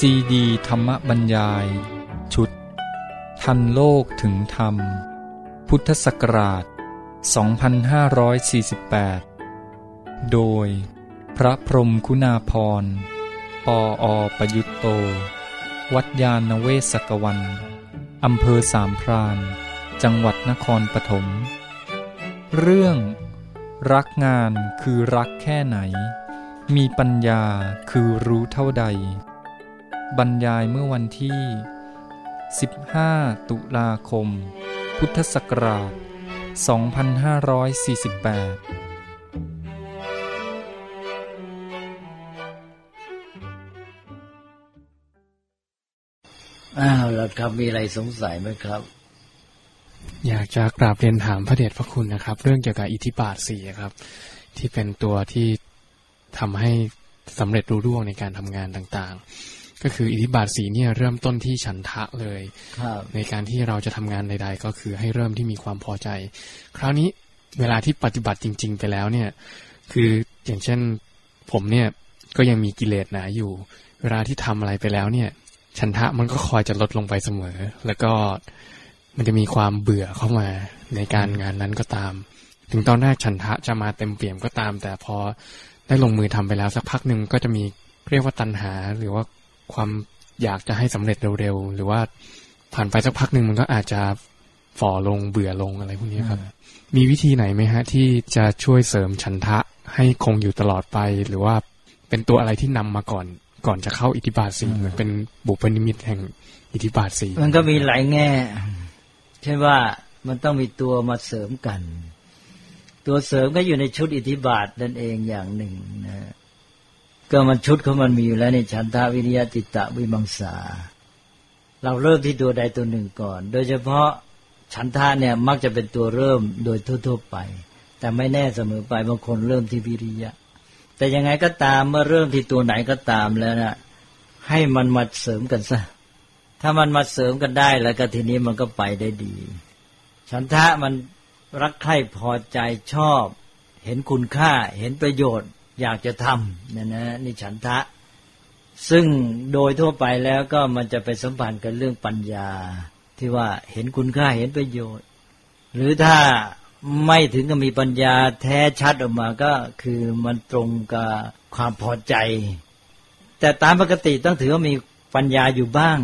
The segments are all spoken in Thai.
ซีดีธรรมบรรยาย ชุด ทันโลกถึงธรรม พุทธศักราช 2548 โดย พระพรมคุณาพร ปออประยุตโต วัดยาณเวศกวัน อำเภอสามพรานจังหวัดนครปฐม เรื่อง รักงานคือรักแค่ไหน มีปัญญาคือรู้เท่าใด บรรยายเมื่อวันที่ 15 ตุลาคม พุทธศักราช 2548อ้าวแล้วครับมีอะไรสงสัยไหมครับ อยากจะกราบเรียนถามพระเดชพระคุณนะครับ เรื่องเกี่ยวกับอิทธิบาทสี่ครับ ที่เป็นตัวที่ทำให้สำเร็จรุ่ร่วงในการทำงานต่างๆ ก็คืออิทธิบาทสีเนี่ยเริ่มต้นที่ฉันทะเลยครับในการที่เราจะทำงานใด ๆ ก็คือให้เริ่มที่มีความพอใจ คราวนี้เวลาที่ปฏิบัติจริง ๆ ไปแล้วเนี่ย คืออย่างเช่นผมเนี่ยก็ยังมีกิเลสหนาอยู่ เวลาที่ทำอะไรไปแล้วเนี่ย ฉันทะมันก็คอยจะลดลงไปเสมอ แล้วก็มันจะมีความเบื่อเข้ามาในการงานนั้นก็ตาม ถึงตอนแรกฉันทะจะมาเต็มเปี่ยมก็ตาม แต่พอได้ลงมือทำไปแล้วสักพักหนึ่งก็จะมีเรียกว่าตัณหาหรือว่า ความอยากจะให้สำเร็จเร็วๆ หรือว่าผ่านไปสักพักหนึ่งมันก็อาจจะฝ่อลงเบื่อลงอะไรพวกนี้ครับ มีวิธีไหนไหมฮะ ที่จะช่วยเสริมฉันทะให้คงอยู่ตลอดไป หรือว่าเป็นตัวอะไรที่นำมาก่อนก่อนจะเข้าอิทธิบาทสีเหมือนเป็นบุพนิมิตแห่งอิทธิบาทสีมันก็มีหลายแง่ใช่ว่ามันต้องมีตัวมาเสริมกัน ตัวเสริมก็อยู่ในชุดอิทธิบาทนั่นเองอย่างหนึ่งนะ ก็มันชุดของมันมีอยู่แล้วในฉันทาวิริยะจิตตะวิมังสา เราเริ่มที่ตัวใดตัวหนึ่งก่อน โดยเฉพาะฉันทะเนี่ยมักจะเป็นตัวเริ่มโดยทั่วๆไป แต่ไม่แน่เสมอไปบางคนเริ่มที่วิริยะ แต่ยังไงก็ตามเมื่อเริ่มที่ตัวไหนก็ตามแล้วนะให้มันมาเสริมกันซะถ้ามันมาเสริมกันได้แล้วก็ทีนี้มันก็ไปได้ดี ฉันทะมันรักใคร่พอใจชอบ เห็นคุณค่าเห็นประโยชน์ อยากจะทำเนั่นนะนี่ฉันทะ ซึ่งโดยทั่วไปแล้วก็มันจะไปสัมพันธ์กับเรื่องปัญญา ที่ว่าเห็นคุณค่าเห็นประโยชน์ หรือถ้าไม่ถึงกับมีปัญญาแท้ชัดออกมาก็คือมันตรงกับความพอใจ แต่ตามปกติต้องถือว่ามีปัญญาอยู่บ้าง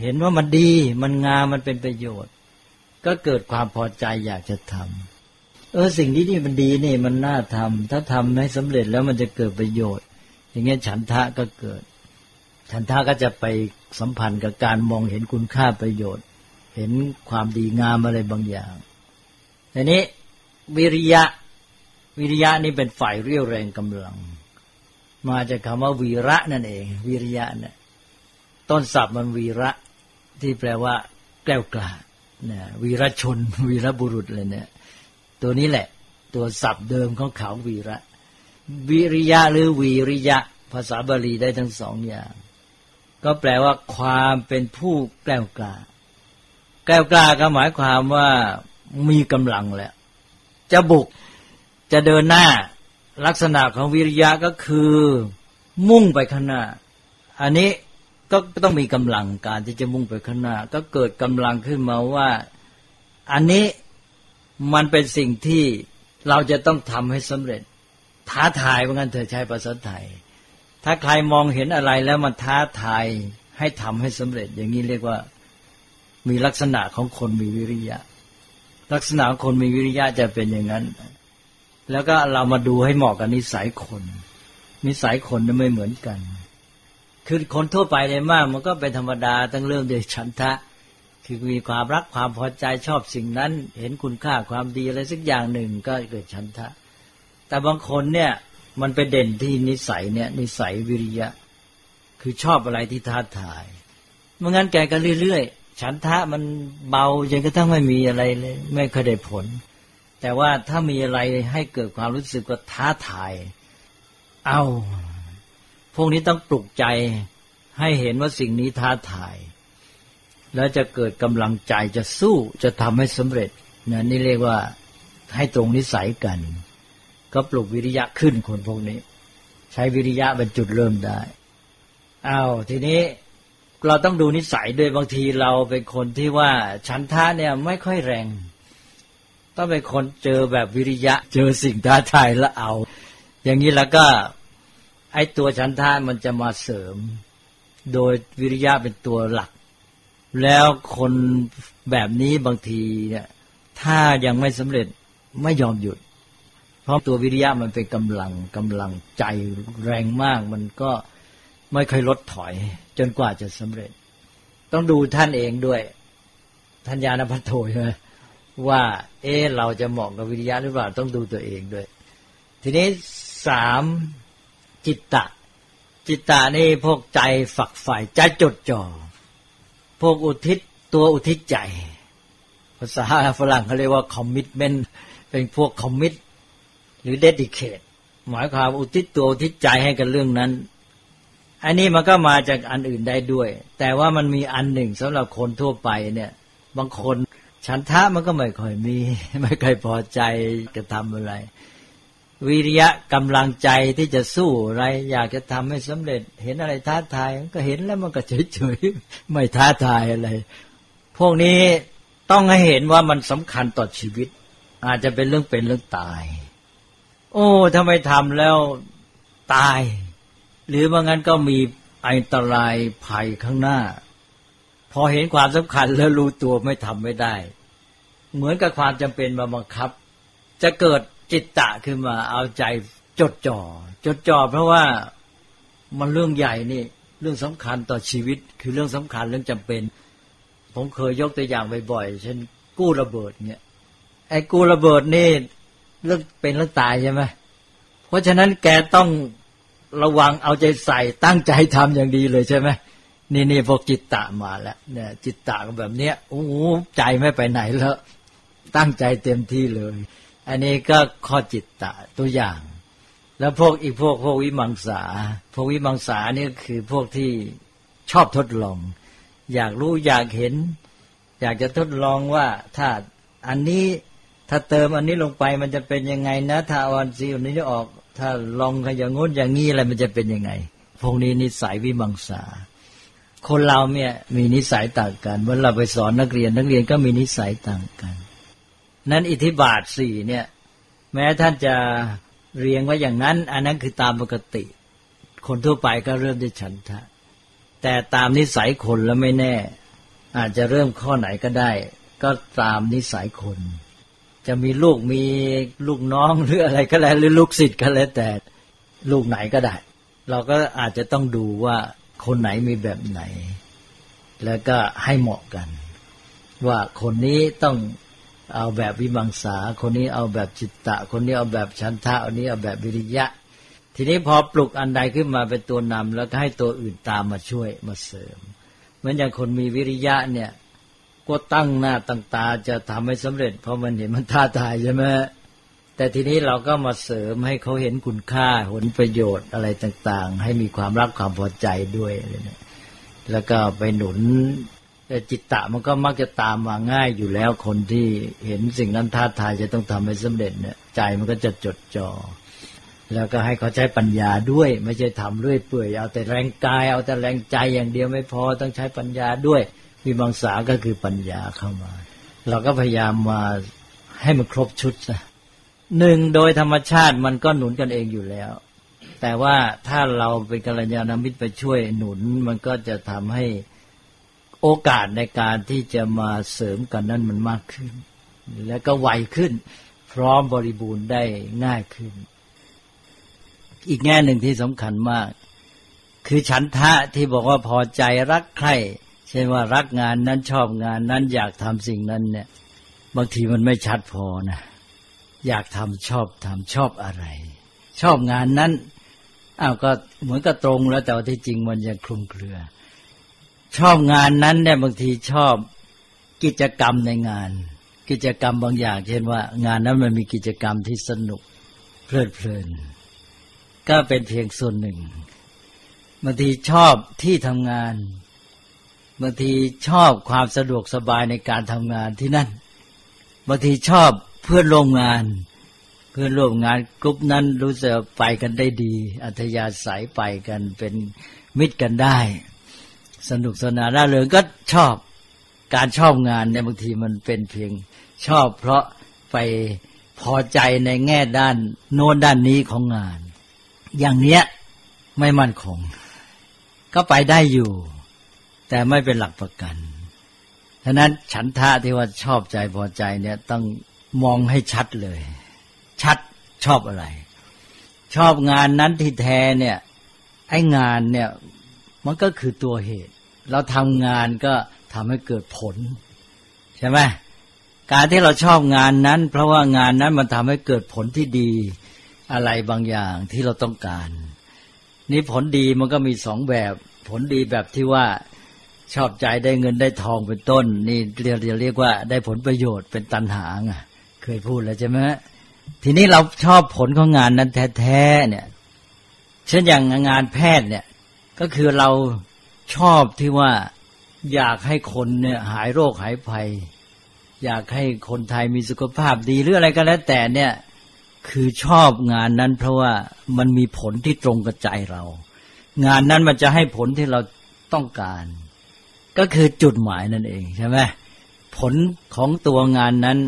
เห็นว่ามันดีมันงามมันเป็นประโยชน์ ก็เกิดความพอใจอยากจะทำ เออสิ่งนี้นี่มันดีนี่มันน่าทำถ้าทำให้สำเร็จแล้วมันจะเกิดประโยชน์ อย่างเงี้ยฉันทะก็เกิด ฉันทะก็จะไปสัมพันธ์กับการมองเห็นคุณค่าประโยชน์ เห็นความดีงามอะไรบางอย่างทีนี้วิริยะวิริยะนี่เป็นฝ่ายเรี่ยวแรงกำลัง มาจากคำว่าวีระนั่นเอง วิริยะเนี่ยต้นศัพท์มันวีระที่แปลว่า แกล้วกล้าเนี่ยวีรชน วีรบุรุษเลยเนี่ย ตัวนี้แหละ ตัวศัพท์เดิมของเขาวีระ วิริยะหรือวีริยะ ภาษาบาลีได้ทั้งสองอย่าง ก็แปลว่าความเป็นผู้แกล้วกล้าแกล้วกล้าก็หมายความว่ามีกำลังแล้ว จะบุกจะเดินหน้าลักษณะของวิริยะก็คือ มุ่งไปข้างหน้า อันนี้ก็ต้องมีกำลังการที่จะมุ่งไปข้างหน้า ก็เกิดกำลังขึ้นมาว่า อันนี้ มันเป็นสิ่งที่เราจะต้องทำให้สำเร็จ ท้าทายเหมือนกันเธอใช้ภาษาไทย ถ้าใครมองเห็นอะไรแล้วมันท้าทายให้ทำให้สำเร็จ อย่างนี้เรียกว่ามีลักษณะของคนมีวิริยะ ลักษณะของคนมีวิริยะจะเป็นอย่างนั้น แล้วก็เรามาดูให้เหมาะกับนิสัยคน นิสัยคนไม่เหมือนกัน คือคนทั่วไปเลยมาก มันก็เป็นธรรมดาตั้งเริ่มด้วยฉันทะ คือมีความรักความพอใจชอบสิ่งนั้น เห็นคุณค่าความดีอะไรสักอย่างหนึ่งก็เกิดฉันทะ แต่บางคนเนี่ยมันไปเด่นที่นิสัยเนี่ย นิสัยวิริยะ คือชอบอะไรที่ท้าทายเมื่องั้นแกก็เรื่อยๆ ฉันทะมันเบาจนกระทั่งไม่มีอะไรเลย ไม่เคยได้ผล แต่ว่าถ้ามีอะไรให้เกิดความรู้สึกก็ท้าทาย เอาพวกนี้ต้องปลุกใจให้เห็นว่าสิ่งนี้ท้าทาย แล้วจะเกิดกำลังใจจะสู้จะทำให้สำเร็จนะนี่เรียกว่าให้ตรงนิสัยกัน ก็ปลุกวิริยะขึ้นคนพวกนี้ ใช้วิริยะเป็นจุดเริ่มได้อ้าวทีนี้เราต้องดูนิสัยด้วยบางทีเราเป็นคนที่ว่าฉันทะเนี่ยไม่ค่อยแรง ต้องเป็นคนเจอแบบวิริยะ เจอสิ่งท้าทายแล้วเอา อย่างนี้แล้วก็ไอ้ตัวฉันทะมันจะมาเสริม โดยวิริยะเป็นตัวหลัก แล้วคนแบบนี้บางทีเนี่ยถ้ายังไม่สำเร็จไม่ยอมหยุด เพราะตัววิริยะมันเป็นกำลังกำลังใจแรงมาก มันก็ไม่เคยลดถอย จนกว่าจะสำเร็จ ต้องดูท่านเองด้วยท่านญาณพัทโทใช่ไหมว่า เออเราจะเหมาะกับวิริยะหรือเปล่าต้องดูตัวเองด้วย ทีนี้สามจิตตะ จิตตะนี่พวกใจฝักใฝ่ใจจดจ่อ พวกอุทิศตัวอุทิศใจ ภาษาฝรั่งเขาเรียกว่า commitment เป็นพวก commit หรือ dedicate หมายความอุทิศตัวอุทิศใจให้กับเรื่องนั้น อันนี้มันก็มาจากอันอื่นได้ด้วย แต่ว่ามันมีอันหนึ่งสำหรับคนทั่วไปเนี่ย บางคนฉันทะมันก็ไม่ค่อยมี ไม่ค่อยพอใจจะทำอะไร วิริยะกำลังใจที่จะสู้อะไร อยากจะทำให้สำเร็จ เห็นอะไรท้าทาย ก็เห็นแล้วมันก็เฉยๆไม่ท้าทายอะไร พวกนี้ต้องให้เห็นว่ามันสำคัญต่อชีวิต อาจจะเป็นเรื่องเป็นเรื่องตาย โอ้ถ้าไมทำแล้วตาย หรือบางงั้นก็มีอันตรายภัยข้างหน้า พอเห็นความสำคัญแล้วรู้ตัวไม่ทำไม่ได้ เหมือนกับความจำเป็นมาบังคับ จะเกิด จิตตะขึ้นมาเอาใจจดจ่อจดจ่อเพราะว่ามันเรื่องใหญ่นี่ เรื่องสำคัญต่อชีวิต คือเรื่องสำคัญเรื่องจำเป็น ผมเคยยกตัวอย่างบ่อยๆเช่นกู้ระเบิดเนี่ยไอ้กู้ระเบิดนี่เรื่องเป็นเรื่องตายใช่ไหมเพราะฉะนั้นแกต้องระวังเอาใจใส่ตั้งใจทำอย่างดีเลยใช่ไหมนี่นี่พวกจิตตะมาแล้วเนี่ยจิตตะก็แบบเนี้ยโอ้โหใจไม่ไปไหนแล้ว ตั้งใจเต็มที่เลย อันนี้ก็ข้อจิตตะตัวอย่าง แล้วพวกอีกพวกพวกวิมังสา พวกวิมังสานี่คือพวกที่ชอบทดลอง อยากรู้อยากเห็น อยากจะทดลองว่าถ้าอันนี้ถ้าเติมอันนี้ลงไปมันจะเป็นยังไงนะ ถ้าอันซีอันนี้ออก ถ้าลองอย่างงู้นอย่างนี้อะไรมันจะเป็นยังไง พวกนี้นิสัยวิมังสาคนเราเนี่ยมีนิสัยต่างกันเมื่อเราไปสอนนักเรียนนักเรียนก็มีนิสัยต่างกัน นั้นอิทธิบาทสี่เนี่ย แม้ท่านจะเรียงไว้อย่างนั้น อันนั้นคือตามปกติ คนทั่วไปก็เริ่มด้วยฉันทะ แต่ตามนิสัยคนแล้วไม่แน่ อาจจะเริ่มข้อไหนก็ได้ ก็ตามนิสัยคน จะมีลูกมีลูกน้องหรืออะไรก็แล้วหรือลูกศิษย์ก็แล้วแต่ลูกไหนก็ได้ เราก็อาจจะต้องดูว่าคนไหนมีแบบไหน แล้วก็ให้เหมาะกัน ว่าคนนี้ต้อง เอาแบบวิมังสา คนนี้เอาแบบจิตตะ คนนี้เอาแบบชันทะคนนี้เอาแบบวิริยะ ทีนี้พอปลุกอันใดขึ้นมาเป็นตัวนำแล้วก็ให้ตัวอื่นตามมาช่วยมาเสริมเหมือนอย่างคนมีวิริยะเนี่ยก็ตั้งหน้าตั้งตาจะทำให้สำเร็จ เพราะมันเห็นมันท้าทายใช่ไหมแต่ทีนี้เราก็มาเสริมให้เขาเห็นคุณค่าผลประโยชน์อะไรต่าง ๆ ให้มีความรักความพอใจด้วยเนี่ยแล้วก็ไปหนุน แต่จิตตะมันก็มักจะตามมาง่ายอยู่แล้วคนที่เห็นสิ่งนั้นท้าทายจะต้องทำให้สำเร็จเนี่ยใจมันก็จะจดจอ่อแล้วก็ให้เขาใช้ปัญญาด้วย ไม่ใช่ทำเรื่อยเปื่อยเอาแต่แรงกายเอาแต่แรงใจอย่างเดียวไม่พอต้องใช้ปัญญาด้วยวิมังสาก็คือปัญญาเข้ามา เราก็พยายามมาให้มันครบชุดซะหนึ่งโดยธรรมชาติมันก็หนุนกันเองอยู่แล้ว แต่ว่าถ้าเราเป็นกัลยาณมิตรไปช่วยหนุนมันก็จะทำให้ โอกาสในการที่จะมาเสริมกันนั้นมันมากขึ้น และก็ไวขึ้น พร้อมบริบูรณ์ได้ง่ายขึ้น อีกแง่หนึ่งที่สำคัญมาก คือฉันทะที่บอกว่าพอใจรักใครเช่นว่ารักงานนั้นชอบงานนั้นอยากทำสิ่งนั้นเนี่ย บางทีมันไม่ชัดพอนะอยากทำชอบทำชอบอะไร ชอบงานนั้นอ้าวก็เหมือนกับตรงแล้วแต่ที่จริงมันยังคลุมเครือ ชอบงานนั้นเนี่ยบางทีชอบกิจกรรมในงาน กิจกรรมบางอย่าง เช่นว่า งานนั้นมันมีกิจกรรมที่สนุก เพลิดเพลิน ก็เป็นเพียงส่วนหนึ่งบางทีชอบที่ทำงานบางทีชอบความสะดวกสบายในการทำงานที่นั่นบางทีชอบเพื่อนร่วมงาน เพื่อนร่วมงานกลุ่มนั้นรู้สึกไปกันได้ดี อัธยาศัยไปกันเป็นมิตรกันได้ สนุกสนานร่าเริงก็ชอบการชอบงานเนี่ยบางทีมันเป็นเพียงชอบ เพราะไปพอใจในแง่ด้าน โน้นด้านนี้ของงาน อย่างเนี้ยไม่มั่นคง ก็ไปได้อยู่ แต่ไม่เป็นหลักประกันฉะนั้นฉันทะที่ว่าชอบใจพอใจเนี่ยต้องมองให้ชัดเลย ชัดชอบอะไร ชอบงานนั้นที่แท้เนี่ยไอ้งานเนี่ย มันก็คือตัวเหตุ เราทำงานก็ทำให้เกิดผล ใช่ไหมการที่เราชอบงานนั้น เพราะว่างานนั้นมันทำให้เกิดผลที่ดีอะไรบางอย่างที่เราต้องการ นี่ผลดีมันก็มีสองแบบ ผลดีแบบที่ว่าชอบใจได้เงินได้ทองเป็นต้น นี่เรียกเรียกว่าได้ผลประโยชน์เป็นตันหาไงเคยพูดแล้วใช่ไหมทีนี้เราชอบผลของงานนั้นแท้ๆเนี่ย เช่นอย่างงานแพทย์เนี่ย ก็คือเราชอบที่ว่าอยากให้คนเนี่ยหายโรคหายภัย อยากให้คนไทยมีสุขภาพดีหรืออะไรก็แล้วแต่เนี่ย คือชอบงานนั้น เพราะว่ามันมีผลที่ตรงกับใจเรา งานนั้นมันจะให้ผลที่เราต้องการ ก็คือจุดหมายนั่นเองใช่ไหมผลของตัวงานนั้น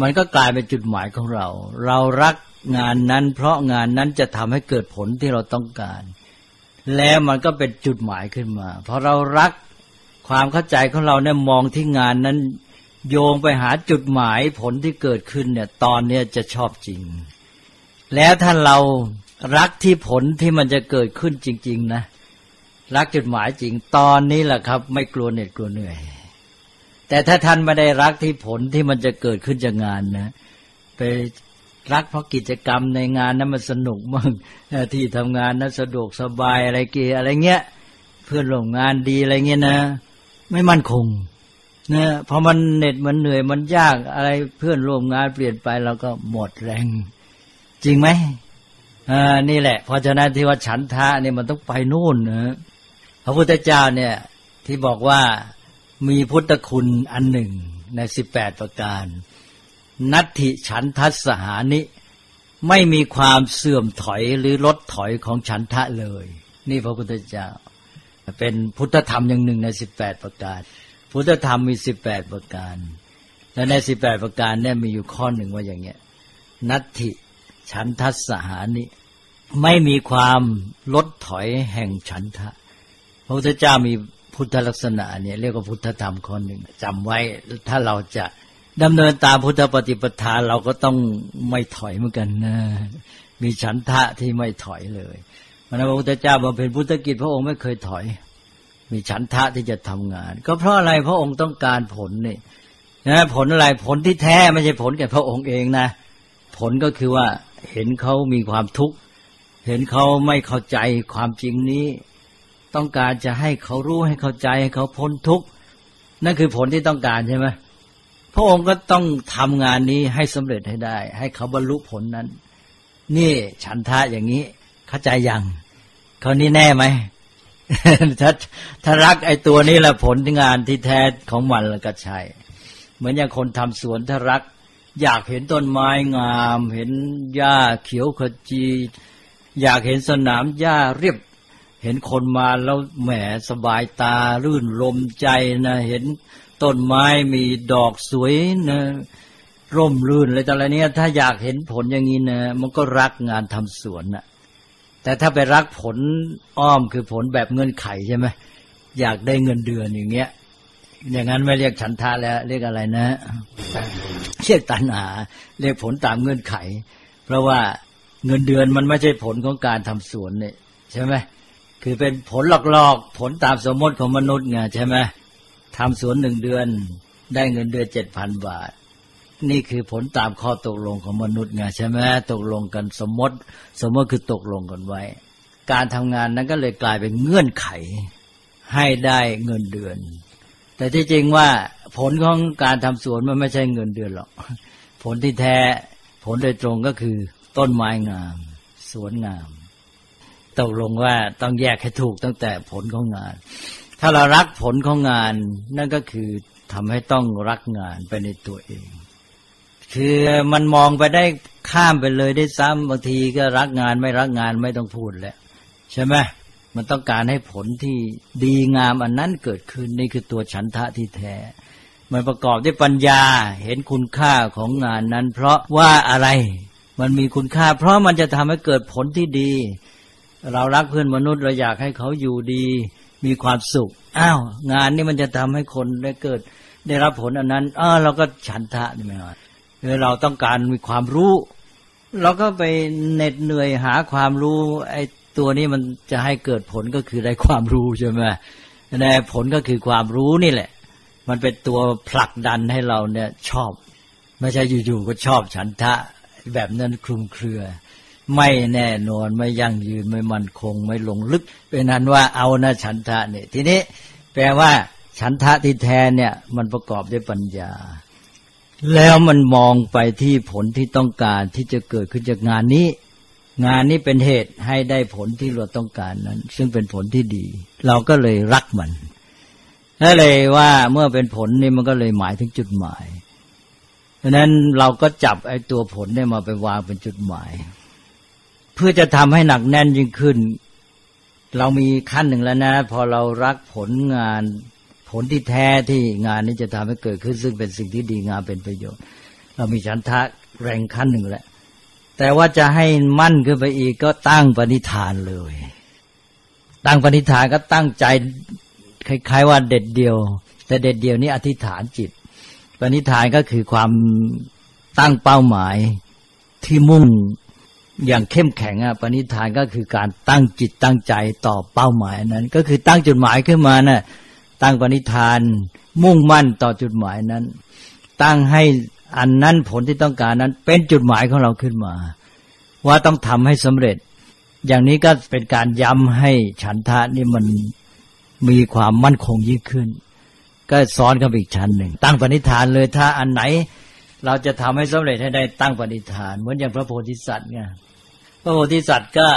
มันก็กลายเป็นจุดหมายของเรา เรารักงานนั้น เพราะงานนั้นจะทำให้เกิดผลที่เราต้องการ แล้วมันก็เป็นจุดหมายขึ้นมาพอเรารักความเข้าใจของเราเนี่ยมองที่งานนั้น โยงไปหาจุดหมายผลที่เกิดขึ้นเนี่ย ตอนเนี้ยจะชอบจริง แล้วถ้าเรารักที่ผลที่มันจะเกิดขึ้นจริง ๆ นะรักจุดหมายจริงตอนนี้แหละครับ ไม่กลัวเหน็ดกลัวเหนื่อย แต่ถ้าท่านไม่ได้รักที่ผลที่มันจะเกิดขึ้นจากงานนะ ไป รักเพราะกิจกรรมในงานนั้นมันสนุกมากที่ทำงานนั้นสะดวกสบายอะไรเกี่อะไรเงี้ย เพื่อนร่วมงานดีอะไรเงี้ยนะ ไม่มั่นคงนะพอมันเหน็ดมันเหนื่อยมันยากอะไรเพื่อนร่วมงานเปลี่ยนไปเราก็หมดแรง จริงไหมอ่านี่แหละ เพราะฉะนั้นที่ว่าฉันทะเนี่ยมันต้องไปนู่นนะพระพุทธเจ้าเนี่ย ที่บอกว่ามีพุทธคุณอันหนึ่งในสิบแปดประการ นัตถิฉันทัสหานิ ไม่มีความเสื่อมถอยหรือลดถอยของฉันทะเลย นี่พระพุทธเจ้า เป็นพุทธธรรมอย่างหนึ่งในสิบแปดประการ พุทธธรรมมีสิบแปดประการ และในสิบแปดประการเนี่ยมีอยู่ข้อหนึ่งว่าอย่างเงี้ย นัตถิฉันทัสหานิ ไม่มีความลดถอยแห่งฉันทะ พระพุทธเจ้ามีพุทธลักษณะเนี่ยเรียกว่าพุทธธรรมข้อหนึ่งจำไว้ถ้าเราจะ ดำเนินตามพุทธปฏิปทาเราก็ต้องไม่ถอยเหมือนกันนะมีฉันทะที่ไม่ถอยเลยพระพุทธเจ้าบำเพ็ญพุทธกิจพระองค์ไม่เคยถอย มีฉันทะที่จะทำงาน ก็เพราะอะไรพระองค์ต้องการผลนี่นะผลอะไรผลที่แท้ไม่ใช่ผลแก่พระองค์เองนะ ผลก็คือว่าเห็นเขามีความทุกข์เห็นเขาไม่เข้าใจความจริงนี้ ต้องการจะให้เขารู้ให้เข้าใจให้เขาพ้นทุกข์นั่นคือผลที่ต้องการใช่ไหม พระองค์ก็ต้องทำงานนี้ให้สำเร็จให้ได้ ให้เขาบรรลุผลนั้น นี่ฉันทะอย่างนี้เข้าใจยังเขานี้แน่ไหมถ้าถ้ารักไอ้ตัวนี้แหละผลงานที่แท้ของมันแล้วก็ใช่เหมือนอย่างคนทำสวนถ้ารัก อยากเห็นต้นไม้งาม เห็นหญ้าเขียวขจี อยากเห็นสนามหญ้าเรียบ เห็นคนมาแล้วแหมสบายตา รื่นลมใจนะเห็น ต้นไม้มีดอกสวยนะร่มรื่นอะไรต่ออะไรเนี้ยถ้าอยากเห็นผลอย่างนี้นะมันก็รักงานทำสวนนะแต่ถ้าไปรักผลอ้อมคือผลแบบเงื่อนไขใช่ไหมอยากได้เงินเดือนอย่างเงี้ย อย่างนั้นไม่เรียกฉันทาแล้ว เรียกอะไรนะเรียกตัณหา เรียกผลตามเงื่อนไข เพราะว่าเงินเดือนมันไม่ใช่ผลของการทำสวนเนี่ยใช่ไหมคือเป็นผลหลอกๆผลตามสมมติของมนุษย์ไงใช่ไหม ทำสวนหนึ่งเดือนได้เงินเดือนเจ็ดพันบาท นี่คือผลตามข้อตกลงของมนุษย์ไงใช่ไหมตกลงกันสมมติ สมมติคือตกลงกันไว้ การทำงานนั้นก็เลยกลายเป็นเงื่อนไข ให้ได้เงินเดือน แต่ที่จริงว่าผลของการทำสวนมันไม่ใช่เงินเดือนหรอก ผลที่แท้ ผลโดยตรงก็คือต้นไม้งาม สวนงาม ตกลงว่าต้องแยกให้ถูกตั้งแต่ผลของงาน ถ้าเรารักผลของงาน นั่นก็คือทำให้ต้องรักงานไปในตัวเอง คือมันมองไปได้ข้ามไปเลยได้ซ้ำบางทีก็รักงานไม่รักงานไม่ต้องพูดแล้ว ใช่ไหมมันต้องการให้ผลที่ดีงามอันนั้นเกิดขึ้นนี่คือตัวฉันทะที่แท้ มันประกอบด้วยปัญญาเห็นคุณค่าของงานนั้น เพราะว่าอะไรมันมีคุณค่า เพราะมันจะทำให้เกิดผลที่ดี เรารักเพื่อนมนุษย์เราอยากให้เขาอยู่ดี มีความสุขอ้าวงานนี้มันจะทำให้คนได้เกิด ได้รับผลอันนั้นอ้าเราก็ฉันทะใช่ไหมครับเราต้องการมีความรู้ เราก็ไปเหน็ดเหนื่อยหาความรู้ไอ้ตัวนี้มันจะให้เกิดผลก็คือได้ความรู้ใช่ไหมในผลก็คือความรู้นี่แหละ มันเป็นตัวผลักดันให้เราเนี่ยชอบ ไม่ใช่อยู่ๆก็ชอบฉันทะแบบนั้นคลุมเครือ ไม่แน่นอนไม่ยั่งยืนไม่มั่นคง ไม่ลงลึก เป็นนั้นว่าเอานะฉันทะเนี่ยทีนี้แปลว่า ฉันทะที่แท้เนี่ย มันประกอบด้วยปัญญา แล้วมันมองไปที่ผลที่ต้องการที่จะเกิดขึ้นจากงานนี้ งานนี้เป็นเหตุให้ได้ผลที่เราต้องการนั้น ซึ่งเป็นผลที่ดี เราก็เลยรักมันนั่นเลยว่าเมื่อเป็นผลนี่มันก็เลยหมายถึงจุดหมายดังนั้นเราก็จับไอ้ตัวผลเนี่ยมาไปวางเป็นจุดหมาย เพื่อจะทำให้หนักแน่นยิ่งขึ้น เรามีขั้นหนึ่งแล้วนะ พอเรารักผลงานผลที่แท้ที่งานนี้จะทำให้เกิดขึ้น ซึ่งเป็นสิ่งที่ดีงามเป็นประโยชน์ เรามีฉันทะแรงขั้นหนึ่งแล้วแต่ว่าจะให้มั่นขึ้นไปอีกก็ตั้งปณิธานเลย ตั้งปณิธานก็ตั้งใจคล้ายๆว่าเด็ดเดียว แต่เด็ดเดียวนี้อธิษฐานจิตปณิธานก็คือความตั้งเป้าหมายที่มุ่ง อย่างเข้มแข็งอะปณิธานก็คือการตั้งจิตตั้งใจต่อเป้าหมายนั้น ก็คือตั้งจุดหมายขึ้นมานะ่ะตั้งปณิธานมุ่งมั่นต่อจุดหมายนั้น ตั้งให้อันนั้นผลที่ต้องการนั้น เป็นจุดหมายของเราขึ้นมา ว่าต้องทำให้สำเร็จ อย่างนี้ก็เป็นการย้ำให้ฉันทะนี่มันมีความมั่นคงยิ่งขึ้น ก็ซ้อนกับอีกชั้นหนึ่งตั้งปณิธานเลยถ้าอันไหน เราจะทำให้สำเร็จให้ได้ตั้งปณิธาน เหมือนอย่างพระโพธิสัตว์ไงพ ระโพธิสัตว์ก็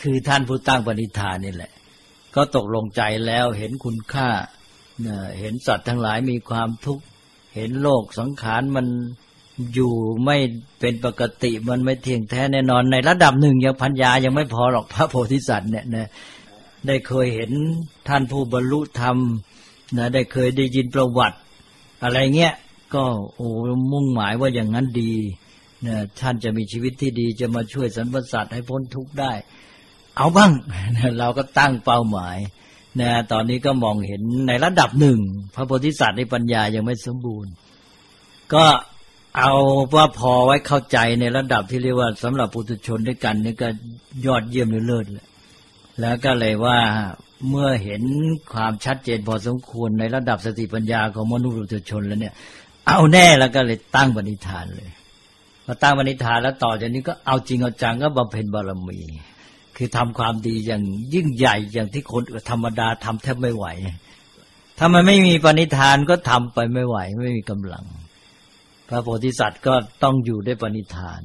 คือท่านผู้ตั้งปณิธานนี่แหละ ก็ตกลงใจแล้วเห็นคุณค่าเห็นสัตว์ทั้งหลายมีความทุกข์ เห็นโลกสังขารมันอยู่ไม่เป็นปกติมันไม่เที่ยงแท้แน่นอน ในระดับหนึ่งยังพัญญายังไม่พอหรอกพระโพธิสัตว์เนี่ยนะได้เคยเห็นท่านผู้บรรลุธรรมนะได้เคยได้ยินประวัติ อะไรเงี้ยก็โอ้มุ่งหมายว่าอย่างนั้นดี นะท่านจะมีชีวิตที่ดีจะมาช่วยสรรพสัตว์ให้พ้นทุกข์ได้ เอาบ้างเราก็ตั้งเป้าหมายนะตอนนี้ก็มองเห็นในระดับหนึ่ง พระโพธิสัตว์ในปัญญายังไม่สมบูรณ์ ก็เอาว่าพอไว้เข้าใจในระดับที่เรียกว่าสำหรับปุถุชนด้วยกันนี่ก็ยอดเยี่ยมเลิศเลยแล้วก็เลยว่าเมื่อเห็นความชัดเจนพอสมควรในระดับสติปัญญาของมนุษย์ปุถุชนแล้วเนี่ย เอาแน่แล้วก็เลยตั้งปณิธานเลย อตั้งปณิธานแล้วต่อจากนี้ก็เอาจริงเอาจังก็บำเพ็ญบารมี คือทำความดีอย่างยิ่งใหญ่อย่างที่คนธรรมดาทำแทบไม่ไหว ถ้ามันไม่มีปณิธานก็ทำไปไม่ไหว ไม่มีกำลัง พระโพธิสัตว์ก็ต้องอยู่ด้วยปณิธาน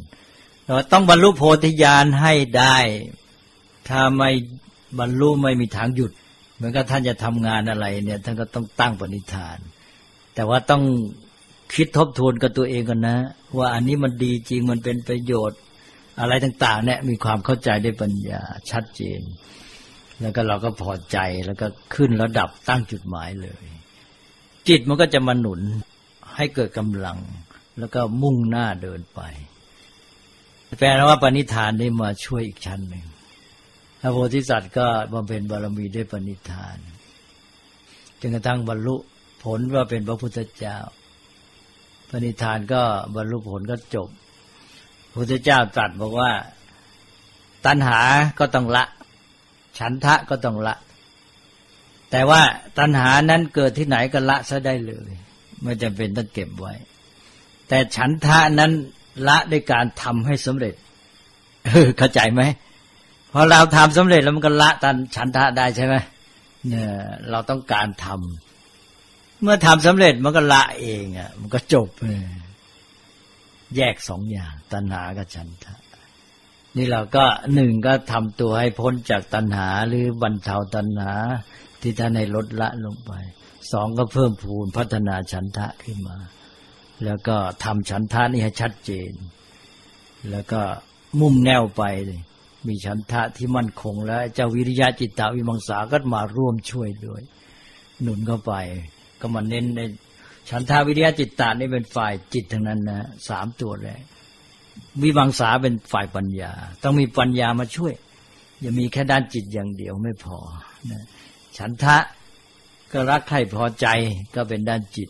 เราต้องบรรลุโพธิญาณให้ได้ ถ้าไม่บรรลุไม่มีทางหยุดเหมือนกับท่านจะทำงานอะไรเนี่ยท่านก็ต้องตั้งปณิธาน แต่ว่าต้อง คิดทบทวนกับตัวเองกันนะ ว่าอันนี้มันดีจริงมันเป็นประโยชน์ อะไรต่าง ๆ เนี่ย มีความเข้าใจได้ปัญญาชัดเจน แล้วก็เราก็พอใจแล้วก็ขึ้นระดับตั้งจุดหมายเลย จิตมันก็จะมาหนุนให้เกิดกำลัง แล้วก็มุ่งหน้าเดินไปแปลว่าปณิธานได้มาช่วยอีกชั้นหนึ่งพระโพธิสัตว์ก็บำเพ็ญบารมีด้วยปณิธานจนกระทั่งบรรลุผลว่าเป็นพระพุทธเจ้า ปณิธานก็บรรลุผลก็จบพุทธเจ้าตรัสบอกว่า ตัณหาก็ต้องละ ฉันทะก็ต้องละ แต่ว่าตัณหานั้นเกิดที่ไหนก็ละซะได้เลย ไม่จำเป็นต้องเก็บไว้ แต่ฉันทะนั้นละด้วยการทำให้สำเร็จเข้าใจไหมพอเราทำสำเร็จแล้วมันก็ละตันฉันทะได้ใช่ไหมเนี่ย เราต้องการทำ เมื่อทำสำเร็จมันก็ละเองอะ มันก็จบแยกสองอย่าง ตัณหากับฉันทะ นี่เราก็หนึ่งก็ทำตัวให้พ้นจากตัณหาหรือบรรเทาตัณหา ที่ท่านในลดละลงไป สองก็เพิ่มพูนพัฒนาฉันทะขึ้นมา แล้วก็ทำฉันทะนี่ให้ชัดเจน แล้วก็มุ่งแนวไปเลยมีฉันทะที่มั่นคงแล้วเจ้าวิริยะจิตตวิมังสาก็มาร่วมช่วยด้วย หนุนเข้าไป ก็มาเน้นในฉันทาวิริยะจิตตานี่เป็นฝ่ายจิตทั้งนั้นนะสามตัวแรกวิมังสาเป็นฝ่ายปัญญา ต้องมีปัญญามาช่วย อย่ามีแค่ด้านจิตอย่างเดียวไม่พอนะฉันทะก็รักใครพอใจก็เป็นด้านจิต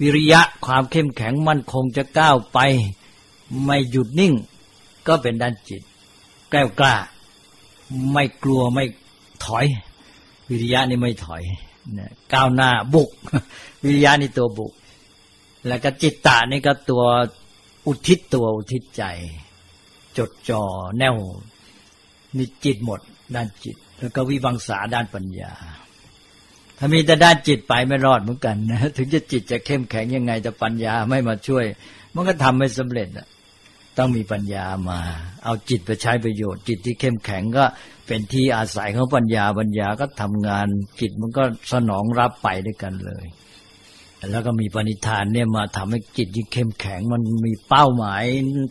วิริยะความเข้มแข็งมั่นคงจะก้าวไป ไม่หยุดนิ่ง ก็เป็นด้านจิต แกล้วกล้า ไม่กลัวไม่ถอย วิริยะนี่ไม่ถอย ก้าวหน้าบุก วิริยะนี่ตัวบุก แล้วก็จิตตานี่ก็ตัวอุทิศตัวอุทิศใจ จดจ่อแน่วนี่จิตหมด ด้านจิต แล้วก็วิวังสาด้านปัญญา ถ้ามีแต่ด้านจิตไปไม่รอดเหมือนกันนะถึงจะจิตจะเข้มแข็งยังไงแต่ปัญญาไม่มาช่วย มันก็ทำไม่สำเร็จอะ ต้องมีปัญญามา เอาจิตไปใช้ประโยชน์ จิตที่เข้มแข็งก็เป็นที่อาศัยของปัญญาปัญญาก็ทำงาน จิตมันก็สนองรับไปด้วยกันเลย แล้วก็มีปณิธานเนี่ยมาทำให้จิตยิ่งเข้มแข็ง มันมีเป้าหมาย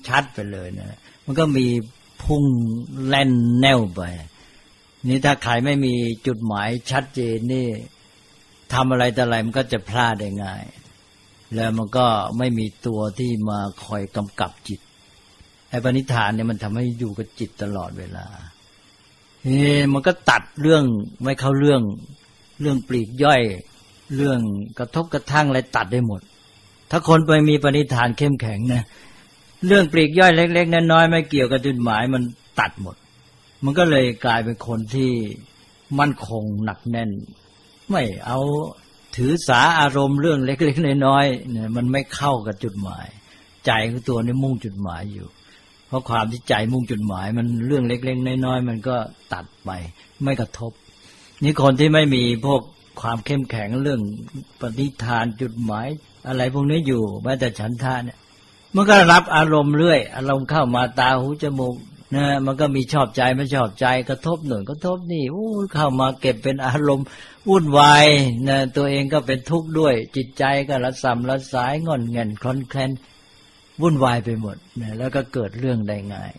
ชัดไปเลยนะมันก็มีพุ่งแล่นแนวไปนี่ถ้าใครไม่มีจุดหมายชัดเจนนี่ทำอะไรแต่อะไรมันก็จะพลาดได้ง่าย แล้วมันก็ไม่มีตัวที่มาคอยกำกับจิต อ้ปณิธานเนี่ยมันทำให้อยู่กับจิตตลอดเวลาเฮ้มันก็ตัดเรื่องไม่เข้าเรื่องเรื่องปลีกย่อย เรื่องกระทบกระทั่งอะไรตัดได้หมด ถ้าคนไปมีปณิธานเข้มแข็งนะเรื่องปลีกย่อยเล็ก ๆน้อยๆไม่เกี่ยวกับจุดหมายมันตัดหมด มันก็เลยกลายเป็นคนที่มั่นคงหนักแน่น ไม่เอาถือสาอารมณ์เรื่องเล็กๆน้อยๆเนี่ยมันไม่เข้ากับจุดหมาย ใจของตัวนี้มุ่งจุดหมายอยู่ ราะความที่ใจมุ่งจุดหมาย มันเรื่องเล็กๆน้อยๆมันก็ตัดไป ไม่กระทบ นี่คนที่ไม่มีพวกความเข้มแข็งเรื่องปฏิทานจุดหมาย อะไรพวกนี้อยู่แม้แต่ฉันทาเนี่ยมันก็รับอารมณ์เรื่อย อารมณ์เข้ามาตาหูจมูกนะมันก็มีชอบใจไม่ชอบใจกระทบหนึ่งกระทบนี่โอ้เข้ามาเก็บเป็นอารมณ์วุ่นวายนะตัวเองก็เป็นทุกข์ด้วย จิตใจก็ระสำระสายงอนเงันคลอนแคลน วุ่นวายไปหมดนะแล้วก็เกิดเรื่องได้ง่าย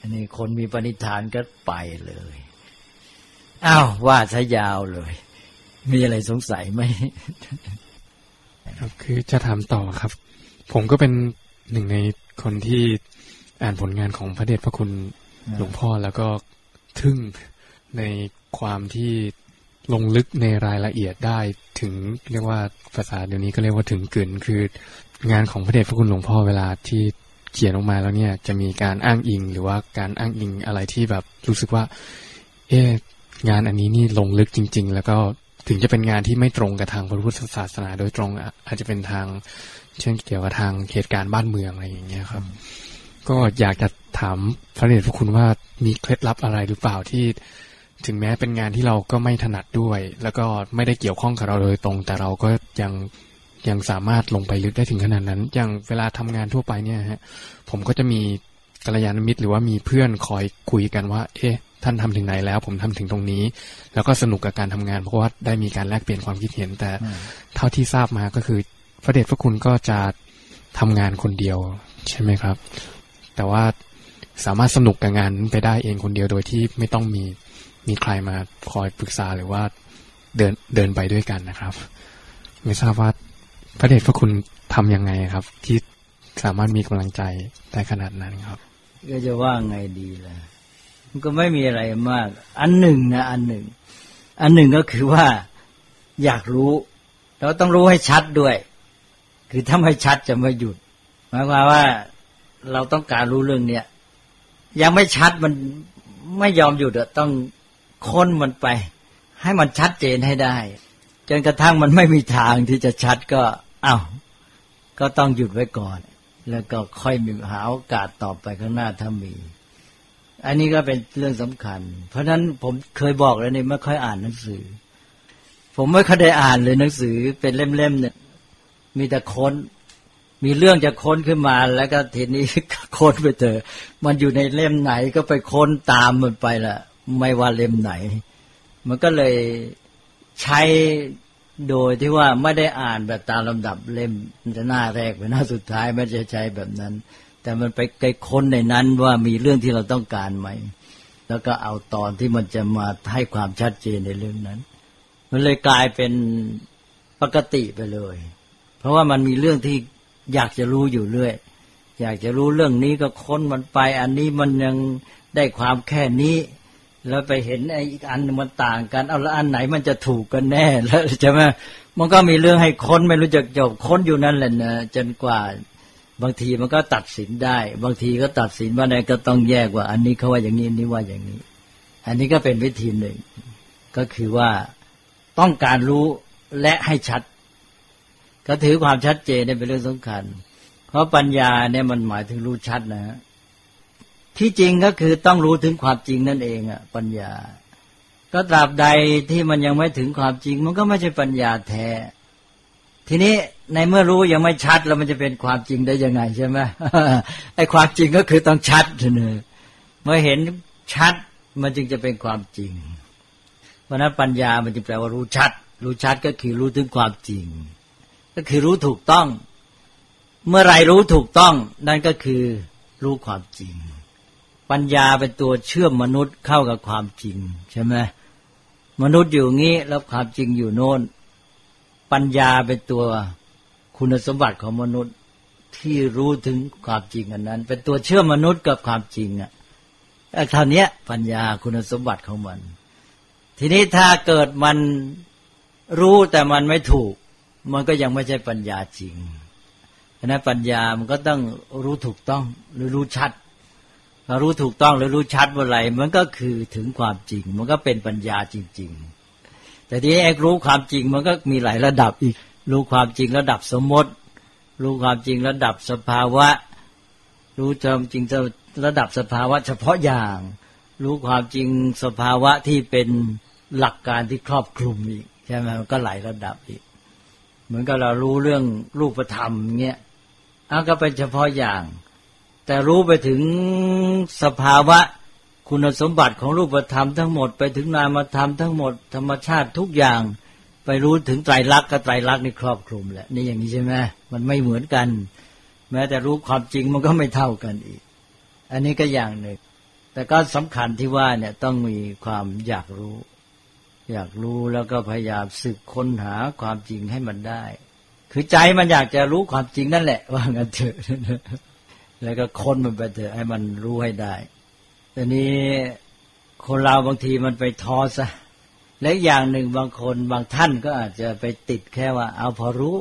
อันนี้คนมีปณิธานก็ไปเลยอ้าวว่าซะยาวเลย มีอะไรสงสัยไหมครับคือจะถามต่อครับ ผมก็เป็นหนึ่งในคนที่อ่านผลงานของพระเดชพระคุณหลวงพ่อแล้วก็ทึ่งในความที่ลงลึกในรายละเอียดได้ถึงเรียกว่าภาษาเดี๋ยวนี้ก็เรียกว่าถึงกึนคือ งานของพระเดชพระคุณหลวงพ่อเวลาที่เขียนออกมาแล้วเนี่ย จะมีการอ้างอิงหรือว่าการอ้างอิงอะไรที่แบบรู้สึกว่า เอ๊งานอันนี้นี่ลงลึกจริง ๆ แล้วก็ถึงจะเป็นงานที่ไม่ตรงกับทางพระพุทธศาสนา โดยตรงอาจจะเป็นทางเช่นเกี่ยวกับทางเหตุการณ์บ้านเมืองอะไรอย่างเงี้ยครับ ก็อยากจะถามพระเดชพระคุณว่ามีเคล็ดลับอะไรหรือเปล่าที่ ถึงแม้เป็นงานที่เราก็ไม่ถนัดด้วย แล้วก็ไม่ได้เกี่ยวข้องกับเราโดยตรง แต่เราก็ยัง ยังสามารถลงไปลึกได้ถึงขนาดนั้น อย่างเวลาทำงานทั่วไปเนี่ยฮะ ผมก็จะมีกัลยาณมิตรหรือว่ามีเพื่อนคอยคุยกันว่า เอ๊ะ ท่านทำถึงไหนแล้ว ผมทำถึงตรงนี้ แล้วก็สนุกกับการทำงาน เพราะว่าได้มีการแลกเปลี่ยนความคิดเห็น แต่เท่าที่ทราบมาก็คือ พระเดชพระคุณก็จะทำงานคนเดียว ใช่ไหมครับ แต่ว่าสามารถสนุกกับงานไปได้เองคนเดียวโดยที่ไม่ต้องมีมีใครมาคอยปรึกษาหรือว่าเดินเดินไปด้วยกันนะครับ ไม่ทราบว่า พระเดชพระคุณทํำยังไงครับ ที่สามารถมีกำลังใจได้ขนาดนั้นครับก็จะว่าไงดีล่ะ มันก็ไม่มีอะไรมาก อันหนึ่งนะอันหนึ่ง อันหนึ่งก็คือว่าอยากรู้ เราต้องรู้ให้ชัดด้วย คือถ้าไม่ชัดจะไม่หยุดหมายความว่าเราต้องการรู้เรื่องเนี้ยยังไม่ชัดมันไม่ยอมหยุดต้องค้นมันไป ให้มันชัดเจนให้ได้ จนกระทั่งมันไม่มีทางที่จะชัดก็ อา้าวก็ต้องหยุดไว้ก่อน แล้วก็ค่อยมีหาโอกาสต่อไปข้างหน้าถ้ามี อันนี้ก็เป็นเรื่องสำคัญ เพราะฉะนั้นผมเคยบอกแล้วนี่ไม่ค่อยอ่านหนังสือ ผมไม่ค่อยได้อ่านเลยหนังสือเป็นเล่มๆเนี่ย มีแต่ค้น มีเรื่องจะค้นขึ้นมา แล้วก็ทีนี้ค้นไปเถอะมันอยู่ในเล่มไหนก็ไปค้นตามมันไปละไม่ว่าเล่มไหน มันก็เลยใช้ โดยที่ว่าไม่ได้อ่านแบบตามลำดับเล่มมันจะหน้าแรกไปหน้าสุดท้ายไม่จะใช้แบบนั้น แต่มันไปไกลค้นในนั้นว่ามีเรื่องที่เราต้องการไหม แล้วก็เอาตอนที่มันจะมาให้ความชัดเจนในเรื่องนั้น มันเลยกลายเป็นปกติไปเลย เพราะว่ามันมีเรื่องที่อยากจะรู้อยู่เรื่อย อยากจะรู้เรื่องนี้ก็ค้นมันไป อันนี้มันยังได้ความแค่นี้ แล้วไปเห็นไอ้อีกอันมันต่างกัน เอาแล้วอันไหนมันจะถูกกันแน่แล้วใช่ไหมมันก็มีเรื่องให้ค้นไม่รู้จักจบค้นอยู่นั่นแหละนะจนกว่าบางทีมันก็ตัดสินได้ บางทีก็ตัดสินว่าไหนก็ต้องแยกว่า อันนี้เขาว่าอย่างนี้อันนี้ว่าอย่างนี้ อันนี้ก็เป็นวิธีหนึ่ง ก็คือว่าต้องการรู้และให้ชัด ก็ถือความชัดเจนเป็นเรื่องสำคัญ เพราะปัญญาเนี่ยมันหมายถึงรู้ชัดนะฮะ ที่จริงก็คือต้องรู้ถึงความจริงนั่นเองอะปัญญา ก็ตราบใดที่มันยังไม่ถึงความจริง มันก็ไม่ใช่ปัญญาแท้ ทีนี้ในเมื่อรู้ยังไม่ชัดแล้วมันจะเป็นความจริงได้ยังไงใช่ไหมไอ้ความจริงก็คือต้องชัดเนอเมื่อเห็นชัดมันจึงจะเป็นความจริง เพราะนั้นปัญญามันจึงแปลว่ารู้ชัด รู้ชัดก็คือรู้ถึงความจริง ก็คือรู้ถูกต้อง เมื่อไรรู้ถูกต้อง นั่นก็คือรู้ความจริง ปัญญาเป็นตัวเชื่อมมนุษย์เข้ากับความจริงใช่ไหมมนุษย์อยู่งี้แล้วความจริงอยู่โน่นปัญญาเป็นตัวคุณสมบัติของมนุษย์ที่รู้ถึงความจริงอันนั้น เป็นตัวเชื่อมมนุษย์กับความจริงอะเท่านี้ปัญญาคุณสมบัติของมัน ทีนี้ถ้าเกิดมันรู้แต่มันไม่ถูก มันก็ยังไม่ใช่ปัญญาจริงฉะนั้นปัญญามันก็ต้องรู้ถูกต้องหรือรู้ชัด ถ้ารู้ถูกต้องหรือรู้ชัดว่าอะไรมันก็คือถึงความจริง มันก็เป็นปัญญาจริง ๆ แต่ทีนี้ไอ้รู้ความจริงมันก็มีหลายระดับอีก รู้ความจริงระดับสมมติ รู้ความจริงระดับสภาวะ รู้จำจริงระดับสภาวะ เฉพาะอย่าง รู้ความจริงสภาวะที่เป็นหลักการที่ครอบคลุมอีกใช่ไหมมันก็หลายระดับอีก เหมือนกับเรารู้เรื่องรูปธรรมเงี้ยอันก็เป็นเฉพาะอย่าง แต่รู้ไปถึงสภาวะคุณสมบัติของรูปธรรมทั้งหมด ไปถึงนามธรรมทั้งหมด ธรรมชาติทุกอย่าง ไปรู้ถึงไตรลักษณ์กับไตรลักษณ์นี่ครอบคลุมแหละนี่อย่างนี้ใช่ไหมมันไม่เหมือนกัน แม้แต่รู้ความจริงมันก็ไม่เท่ากันอีก อันนี้ก็อย่างหนึ่ง แต่ก็สำคัญที่ว่าเนี่ยต้องมีความอยากรู้ อยากรู้แล้วก็พยายามสึกค้นหาความจริงให้มันได้ คือใจมันอยากจะรู้ความจริงนั่นแหละ ว่างั้นเถอะ แล้วก็ค้นมันไปเถอะให้มันรู้ให้ได้แต่นี้คนเราบางทีมันไปท้อซะและอย่างหนึ่งบางคนบางท่านก็อาจจะไปติดแค่ว่า เอาพอรู้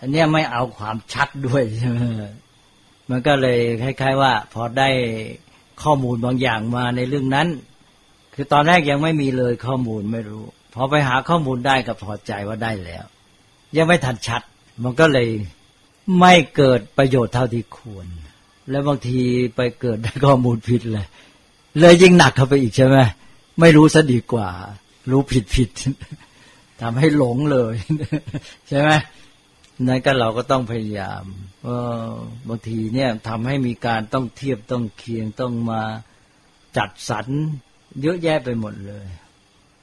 อันนี้ไม่เอาความชัดด้วยใช่ไหมมันก็เลยคล้ายๆ ว่า พอได้ข้อมูลบางอย่างมาในเรื่องนั้น คือตอนแรกยังไม่มีเลยข้อมูลไม่รู้ พอไปหาข้อมูลได้ก็พอใจว่าได้แล้ว ยังไม่ทันชัด มันก็เลย ไม่เกิดประโยชน์เท่าที่ควร แล้วบางทีไปเกิดได้ข้อมูลผิดเลย เลยยิ่งหนักเข้าไปอีกใช่ไหมไม่รู้ซะดีกว่า รู้ผิดผิดทำให้หลงเลย ใช่ไหมนั้นก็เราก็ต้องพยายามบางทีเนี่ยทำให้มีการต้องเทียบต้องเคียงต้องมาจัดสรรเยอะแยะไปหมดเลย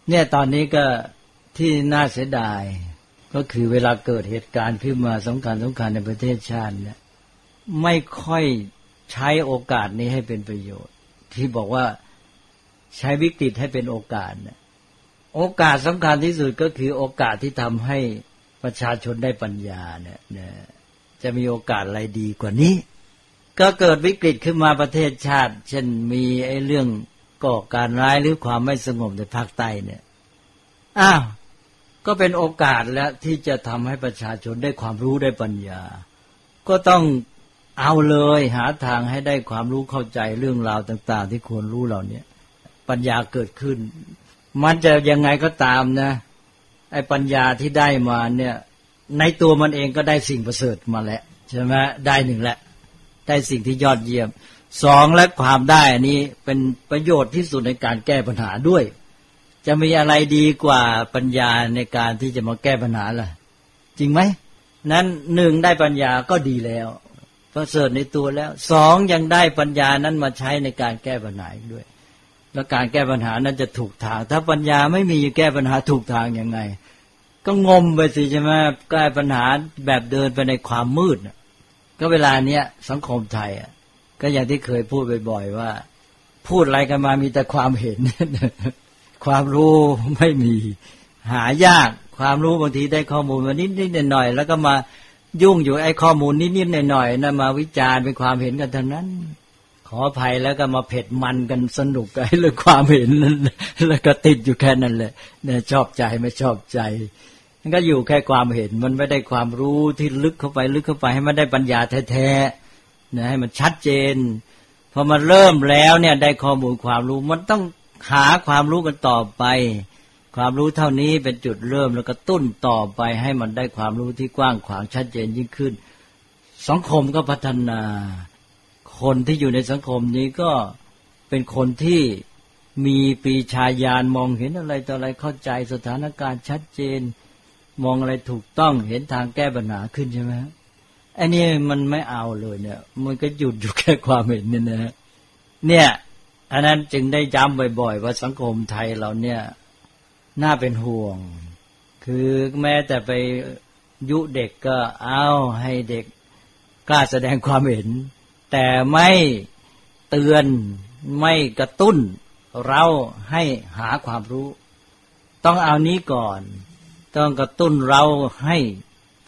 เนี่ยตอนนี้ก็ที่น่าเสียดาย ก็คือเวลาเกิดเหตุการณ์ขึ้นมาสำคัญสำคัญในประเทศชาติเนี่ยไม่ค่อยใช้โอกาสนี้ให้เป็นประโยชน์ ที่บอกว่าใช้วิกฤตให้เป็นโอกาสเนี่ยโอกาสสำคัญที่สุดก็คือโอกาสที่ทำให้ประชาชนได้ปัญญาเนี่ยจะมีโอกาสอะไรดีกว่านี้ ก็เกิดวิกฤตขึ้นมาประเทศชาติ เช่นมีไอ้เรื่องก่อการร้ายหรือความไม่สงบในภาคใต้เนี่ยอ้าว ก็เป็นโอกาสแล้วที่จะทำให้ประชาชนได้ความรู้ได้ปัญญา ก็ต้องเอาเลยหาทางให้ได้ความรู้เข้าใจเรื่องราวต่าง ๆ ที่ควรรู้เหล่านี้ปัญญาเกิดขึ้น มันจะยังไงก็ตามนะไอ้ปัญญาที่ได้มาเนี่ย ในตัวมันเองก็ได้สิ่งประเสริฐมาแล้วใช่ไหมได้หนึ่งแหละ ได้สิ่งที่ยอดเยี่ยมสองและความได้อันนี้เป็นประโยชน์ที่สุดในการแก้ปัญหาด้วย จะมีอะไรดีกว่าปัญญาในการที่จะมาแก้ปัญหาล่ะ จริงไหม นั้นหนึ่งได้ปัญญาก็ดีแล้วประเสริฐในตัวแล้วสองยังได้ปัญญานั้นมาใช้ในการแก้ปัญหาด้วย แล้วการแก้ปัญหานั้นจะถูกทาง ถ้าปัญญาไม่มีแก้ปัญหาถูกทางยังไง ก็งมไปสิใช่ไหมแก้ปัญหาแบบเดินไปในความมืดก็เวลาเนี้ยสังคมไทยอะ ก็อย่างที่เคยพูดบ่อยๆว่า พูดอะไรกันมามีแต่ความเห็น ความรู้ไม่มีหายาก ความรู้บางทีได้ข้อมูลมานิดนิดหน่อยๆแล้วก็มายุ่งอยู่ไอ้ข้อมูลนิดนิดหน่อยหน่อยนะมาวิจารณ์เป็นความเห็นกันเทั้งนั้น ขออภัยแล้วก็มาเผ็ดมันกันสนุกกันเรื่องความเห็นนั้นแล้วก็ติดอยู่แค่นั้นแหละเนี่ยชอบใจไม่ชอบใจมันก็อยู่แค่ความเห็นมันไม่ได้ความรู้ที่ลึกเข้าไปลึกเข้าไปให้มันได้ปัญญาแท้ๆนะให้มันชัดเจนพอมันเริ่มแล้วเนี่ยได้ข้อมูลความรู้มันต้อง หาความรู้กันต่อไป ความรู้เท่านี้เป็นจุดเริ่มแล้วก็ตุ้นต่อไปให้มันได้ความรู้ที่กว้างขวางชัดเจนยิ่งขึ้น สังคมก็พัฒนา คนที่อยู่ในสังคมนี้ก็เป็นคนที่มีปีชาญาณมองเห็นอะไรต่ออะไรเข้าใจสถานการณ์ชัดเจน มองอะไรถูกต้องเห็นทางแก้ปัญหาขึ้นใช่ไหมอันนี้มันไม่เอาเลยเนี่ย มันก็หยุดอยู่แค่ความเห็นเนี่ยนะเนี่ย อันนั้นจึงได้ย้ำบ่อย ๆ ว่าสังคมไทยเราเนี่ยน่าเป็นห่วง คือแม้แต่ไปยุเด็กก็เอาให้เด็กกล้าแสดงความเห็น แต่ไม่เตือนไม่กระตุ้น เราให้หาความรู้ ต้องเอานี้ก่อน ต้องกระตุ้นเราให้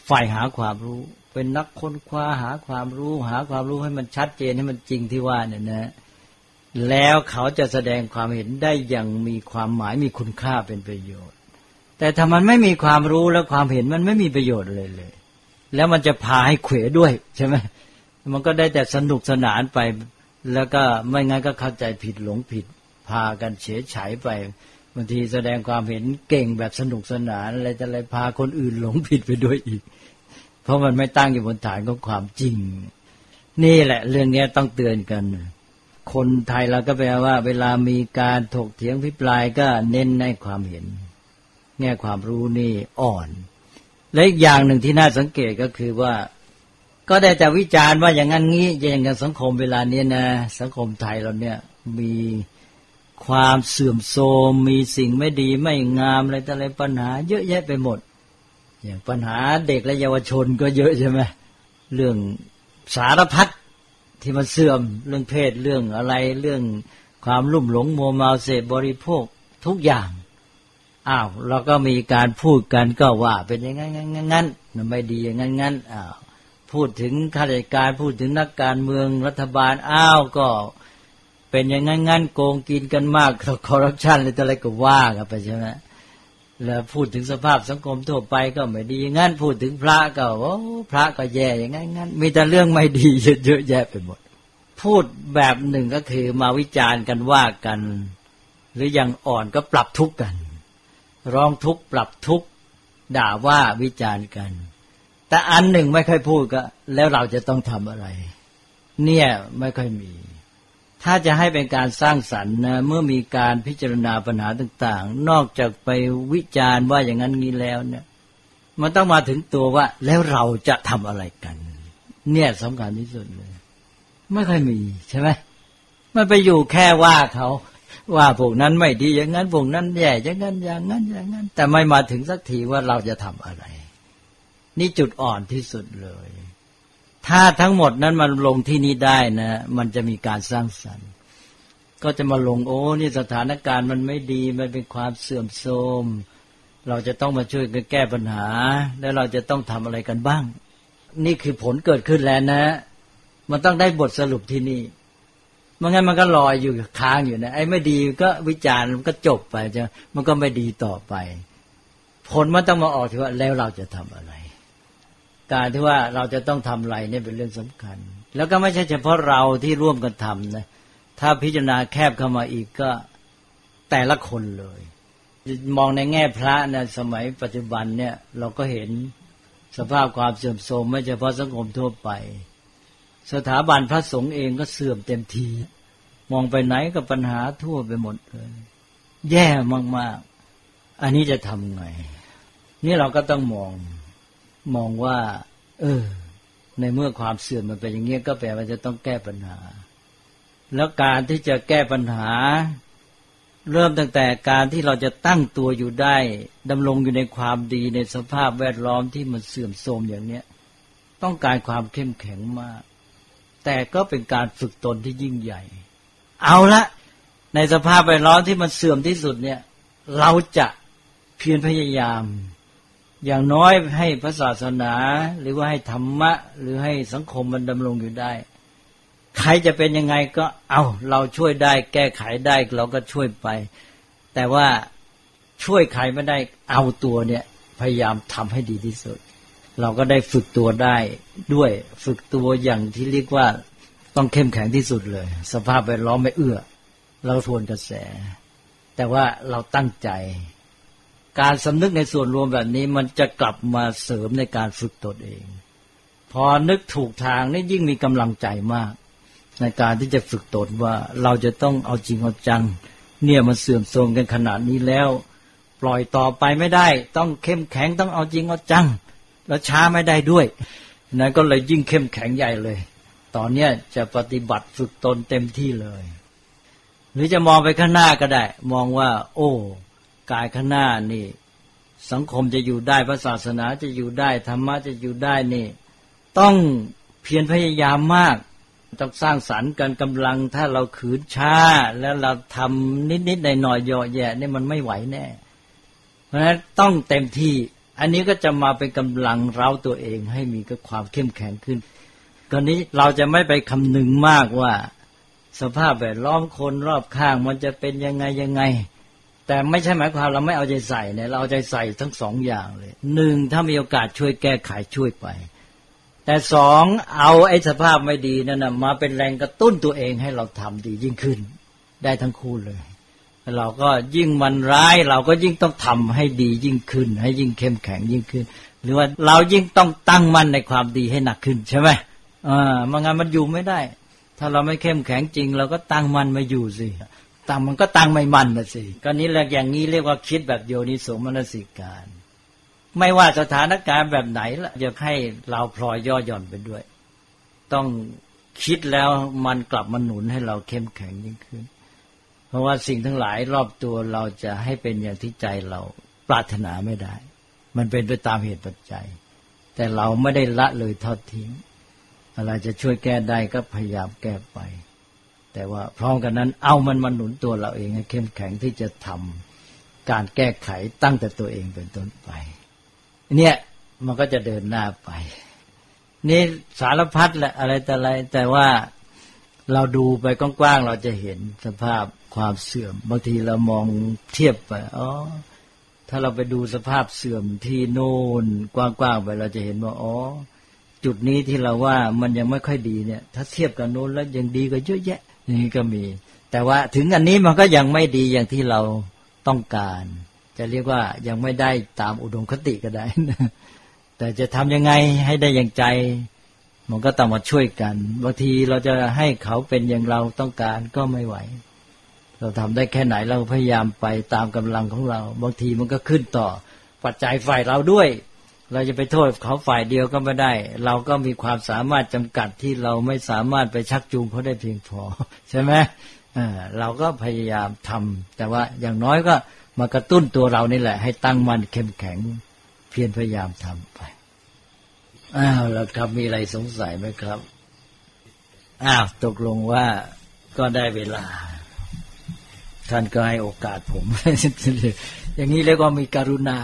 ฝ่ายหาความรู้ เป็นนักค้นคว้าหาความรู้ หาความรู้ให้มันชัดเจนให้มันจริงที่ว่าเนี่ยนะ แล้วเขาจะแสดงความเห็นได้อย่างมีความหมายมีคุณค่าเป็นประโยชน์ แต่ถ้ามันไม่มีความรู้แล้วความเห็นมันไม่มีประโยชน์เลยเลย แล้วมันจะพาให้เขวด้วยใช่ไหมมันก็ได้แต่สนุกสนานไป แล้วก็ไม่งั้นก็เข้าใจผิดหลงผิด พากันเฉยฉายไปบางทีแสดงความเห็นเก่งแบบสนุกสนานอะไรจะอะไรพาคนอื่นหลงผิดไปด้วยอีก เพราะมันไม่ตั้งอยู่บนฐานของความจริง นี่แหละ เรื่องนี้ต้องเตือนกัน คนไทยเราก็แปลว่า เวลามีการถกเถียงพิปรายก็เน้นในความเห็น แง่ความรู้นี่อ่อน และอีกอย่างหนึ่งที่น่าสังเกตก็คือว่า ก็ได้แต่วิจารณ์ว่าอย่างนั้นงี้อย่างนั้นสังคมเวลานี้นะ สังคมไทยเราเนี่ยมีความเสื่อมโทรมมีสิ่งไม่ดีไม่งามอะไรแต่อะไรปัญหา เยอะแยะไปหมด อย่างปัญหาเด็กและเยาวชนก็เยอะใช่ไหมเรื่องสารพัด ที่มันเสื่อมเรื่องเพศเรื่องอะไรเรื่องความลุ่มหลงมัวเมาเสพบริโภคทุกอย่างอ้าวเราก็มีการพูดกันก็ว่า เป็นอย่างนั้นงั้นงั้นมันไม่ดีอย่างนั้นงั้นอ้าวพูดถึงข้าราชการพูดถึงนักการเมืองรัฐบาลอ้าวก็เป็นอย่างนั้นงั้นโกงกินกันมากคอร์รัปชันอะไรก็ว่ากันไปใช่ไหม แล้วพูดถึงสภาพสังคมทั่วไปก็ไม่ดีงั้นพูดถึงพระก็โอ้พระก็แย่อย่างงั้นงั้นมีแต่เรื่องไม่ดีเยอะแยะไปหมด พูดแบบหนึ่งก็คือมาวิจารณ์กันว่ากัน หรืออย่างอ่อนก็ปรับทุกข์กัน ร้องทุกข์ปรับทุกข์ด่าว่าวิจารณ์กัน แต่อันหนึ่งไม่ค่อยพูดก็ แล้วเราจะต้องทำอะไร เนี่ยไม่ค่อยมี ถ้าจะให้เป็นการสร้างสรรค์นะเมื่อมีการพิจารณาปัญหาต่าง ๆ นอกจากไปวิจารณ์ว่าอย่างนั้นนี้แล้วเนี่ย มันต้องมาถึงตัวว่า แล้วเราจะทำอะไรกัน เนี่ยสำคัญที่สุดเลย ไม่ค่อยมีใช่ไหมมันไปอยู่แค่ว่าเขา ว่าพวกนั้นไม่ดีอย่างนั้นพวกนั้นแย่อย่างนั้นอย่างนั้นอย่างนั้น แต่ไม่มาถึงสักทีว่าเราจะทำอะไร นี่จุดอ่อนที่สุดเลย ถ้าทั้งหมดนั้นมันลงที่นี้ได้นะ มันจะมีการสร้างสรรค์ ก็จะมาลงโอ้นี่สถานการณ์มันไม่ดีมันเป็นความเสื่อมโทรมเราจะต้องมาช่วยกันแก้ปัญหา แล้วเราจะต้องทำอะไรกันบ้าง นี่คือผลเกิดขึ้นแล้วนะ มันต้องได้บทสรุปที่นี่มันงั้นมันก็ลอยอยู่ค้างอยู่นะไอ้ไม่ดีก็วิจารณ์มันก็จบไปจะมันก็ไม่ดีต่อไป ผลมันต้องมาออกที่ว่าแล้วเราจะทำอะไร การที่ว่าเราจะต้องทำอะไรเนี่ยเป็นเรื่องสำคัญ แล้วก็ไม่ใช่เฉพาะเราที่ร่วมกันทำนะถ้าพิจารณาแคบเข้ามาอีกก็แต่ละคนเลย มองในแง่พระนะสมัยปัจจุบันเนี่ยเราก็เห็นสภาพความเสื่อมโทรมไม่เฉพาะสังคมทั่วไป สถาบันพระสงฆ์เองก็เสื่อมเต็มที มองไปไหนก็ปัญหาทั่วไปหมดเลยแย่มากๆ อันนี้จะทำไง นี่เราก็ต้องมอง มองว่า เออ ในเมื่อความเสื่อมมันเป็นอย่างนี้ยก็แปลว่าจะต้องแก้ปัญหา แล้วการที่จะแก้ปัญหา เริ่มตั้งแต่การที่เราจะตั้งตัวอยู่ได้ดำรงอยู่ในความดีในสภาพแวดล้อมที่มันเสื่อมโทรมอย่างเนี้ย ต้องการความเข้มแข็งมาก แต่ก็เป็นการฝึกตนที่ยิ่งใหญ่ เอาละในสภาพแวดล้อมที่มันเสื่อมที่สุดเนี่ย เราจะเพียรพยายาม อย่างน้อยให้พระศาสนา หรือว่าให้ธรรมะ หรือให้สังคมมันดำรงอยู่ได้ ใครจะเป็นยังไงก็เอาเราช่วยได้แก้ไขได้เราก็ช่วยไป แต่ว่าช่วยใครไม่ได้เอาตัวเนี่ย พยายามทำให้ดีที่สุด เราก็ได้ฝึกตัวได้ด้วยฝึกตัวอย่างที่เรียกว่าต้องเข้มแข็งที่สุดเลย สภาพแวดล้อมไม่เอื้อ เราทวนกระแส แต่ว่าเราตั้งใจ การสำนึกในส่วนรวมแบบนี้มันจะกลับมาเสริมในการฝึกตนเอง พอนึกถูกทางนี่ยิ่งมีกำลังใจมาก ในการที่จะฝึกตนว่าเราจะต้องเอาจริงเอาจัง เนี่ยมันเสื่อมโทรมกันขนาดนี้แล้ว ปล่อยต่อไปไม่ได้ ต้องเข้มแข็งต้องเอาจริงเอาจัง แล้วช้าไม่ได้ด้วยนั้นก็เลยยิ่งเข้มแข็งใหญ่เลย ตอนเนี้ยจะปฏิบัติฝึกตนเต็มที่เลย หรือจะมองไปข้างหน้าก็ได้ มองว่า โอ้ กายข้างหน้านี่ สังคมจะอยู่ได้พระศาสนาจะอยู่ได้ธรรมะจะอยู่ได้นี่ ต้องเพียรพยายามมากต้องสร้างสรรค์กันกำลังถ้าเราขืนช้า แล้วเราทำนิดๆหน่อยๆเยอะแยะนี่มันไม่ไหวแน่ เพราะฉะนั้นต้องเต็มที่ อันนี้ก็จะมาเป็นกำลังเราตัวเองให้มีก็ความเข้มแข็งขึ้นกรณีเราจะไม่ไปคำนึงมากว่า สภาพแวดล้อมคนรอบข้างมันจะเป็นยังไงยังไง แต่ไม่ใช่หมายความเราไม่เอาใจใส่เนี่ยเราเอาใจใส่ทั้งสองอย่างเลยหนึ่งถ้ามีโอกาสช่วยแก้ไขช่วยไป แต่สองเอาไอ้สภาพไม่ดีนั่นนะมาเป็นแรงกระตุ้นตัวเองให้เราทำดียิ่งขึ้น ได้ทั้งคู่เลย เราก็ยิ่งมันร้ายเราก็ยิ่งต้องทำให้ดียิ่งขึ้น ให้ยิ่งเข้มแข็งยิ่งขึ้น หรือว่าเรายิ่งต้องตั้งมั่นในความดีให้หนักขึ้นใช่ไหมอ่ามันงานมันอยู่ไม่ได้ ถ้าเราไม่เข้มแข็งจริง เราก็ตั้งมันไม่อยู่สิ ตั้งมันก็ตั้งไม่มันนะสิก็นี้แหละอย่างนี้เรียกว่าคิดแบบโยนิสมนสิการ ไม่ว่าสถานการณ์แบบไหนละจะให้เราพลอยย่อหย่อนไปด้วย ต้องคิดแล้วมันกลับมาหนุนให้เราเข้มแข็งยิ่งขึ้น เพราะว่าสิ่งทั้งหลายรอบตัวเราจะให้เป็นอย่างที่ใจเราปรารถนาไม่ได้ มันเป็นไปตามเหตุปัจจัย แต่เราไม่ได้ละเลยทอดทิ้ง อะไรจะช่วยแก้ได้ก็พยายามแก้ไป แต่ว่าพร้อมกันนั้น เอามันมาหนุนตัวเราเองให้เข้มแข็งที่จะทำการแก้ไขตั้งแต่ตัวเองเป็นต้นไป เนี่ยมันก็จะเดินหน้าไป นี่สารพัดแหละอะไรแต่อะไร แต่ว่าเราดูไปกว้างๆเราจะเห็นสภาพความเสื่อมบางทีเรามองเทียบไปอ๋อถ้าเราไปดูสภาพเสื่อมที่โน่นกว้างๆไปเราจะเห็นว่าอ๋อจุดนี้ที่เราว่ามันยังไม่ค่อยดีเนี่ย ถ้าเทียบกับโน้นแล้วยังดีกว่าเยอะแยะ นี่ก็มี แต่ว่าถึงอันนี้มันก็ยังไม่ดีอย่างที่เราต้องการ จะเรียกว่ายังไม่ได้ตามอุดมคติก็ได้แต่จะทำยังไงให้ได้อย่างใจ มันก็ต้องมาช่วยกันบางทีเราจะให้เขาเป็นอย่างเราต้องการก็ไม่ไหว เราทำได้แค่ไหนเราพยายามไปตามกำลังของเรา บางทีมันก็ขึ้นต่อปัจจัยฝ่ายเราด้วย เราจะไปโทษเขาฝ่ายเดียวก็ไม่ได้ เราก็มีความสามารถจำกัดที่เราไม่สามารถไปชักจูงเขาได้เพียงพอ ใช่ไหมเราก็พยายามทำแต่ว่าอย่างน้อยก็มากระตุ้นตัวเรานี่แหละ ให้ตั้งมั่นเข้มแข็ง เพียรพยายามทำไปอ้าวแล้วครับมีอะไรสงสัยไหมครับอ้าวตกลงว่าก็ได้เวลา ท่านก็ให้โอกาสผมอย่างนี้เรียกว่ามีกรุณา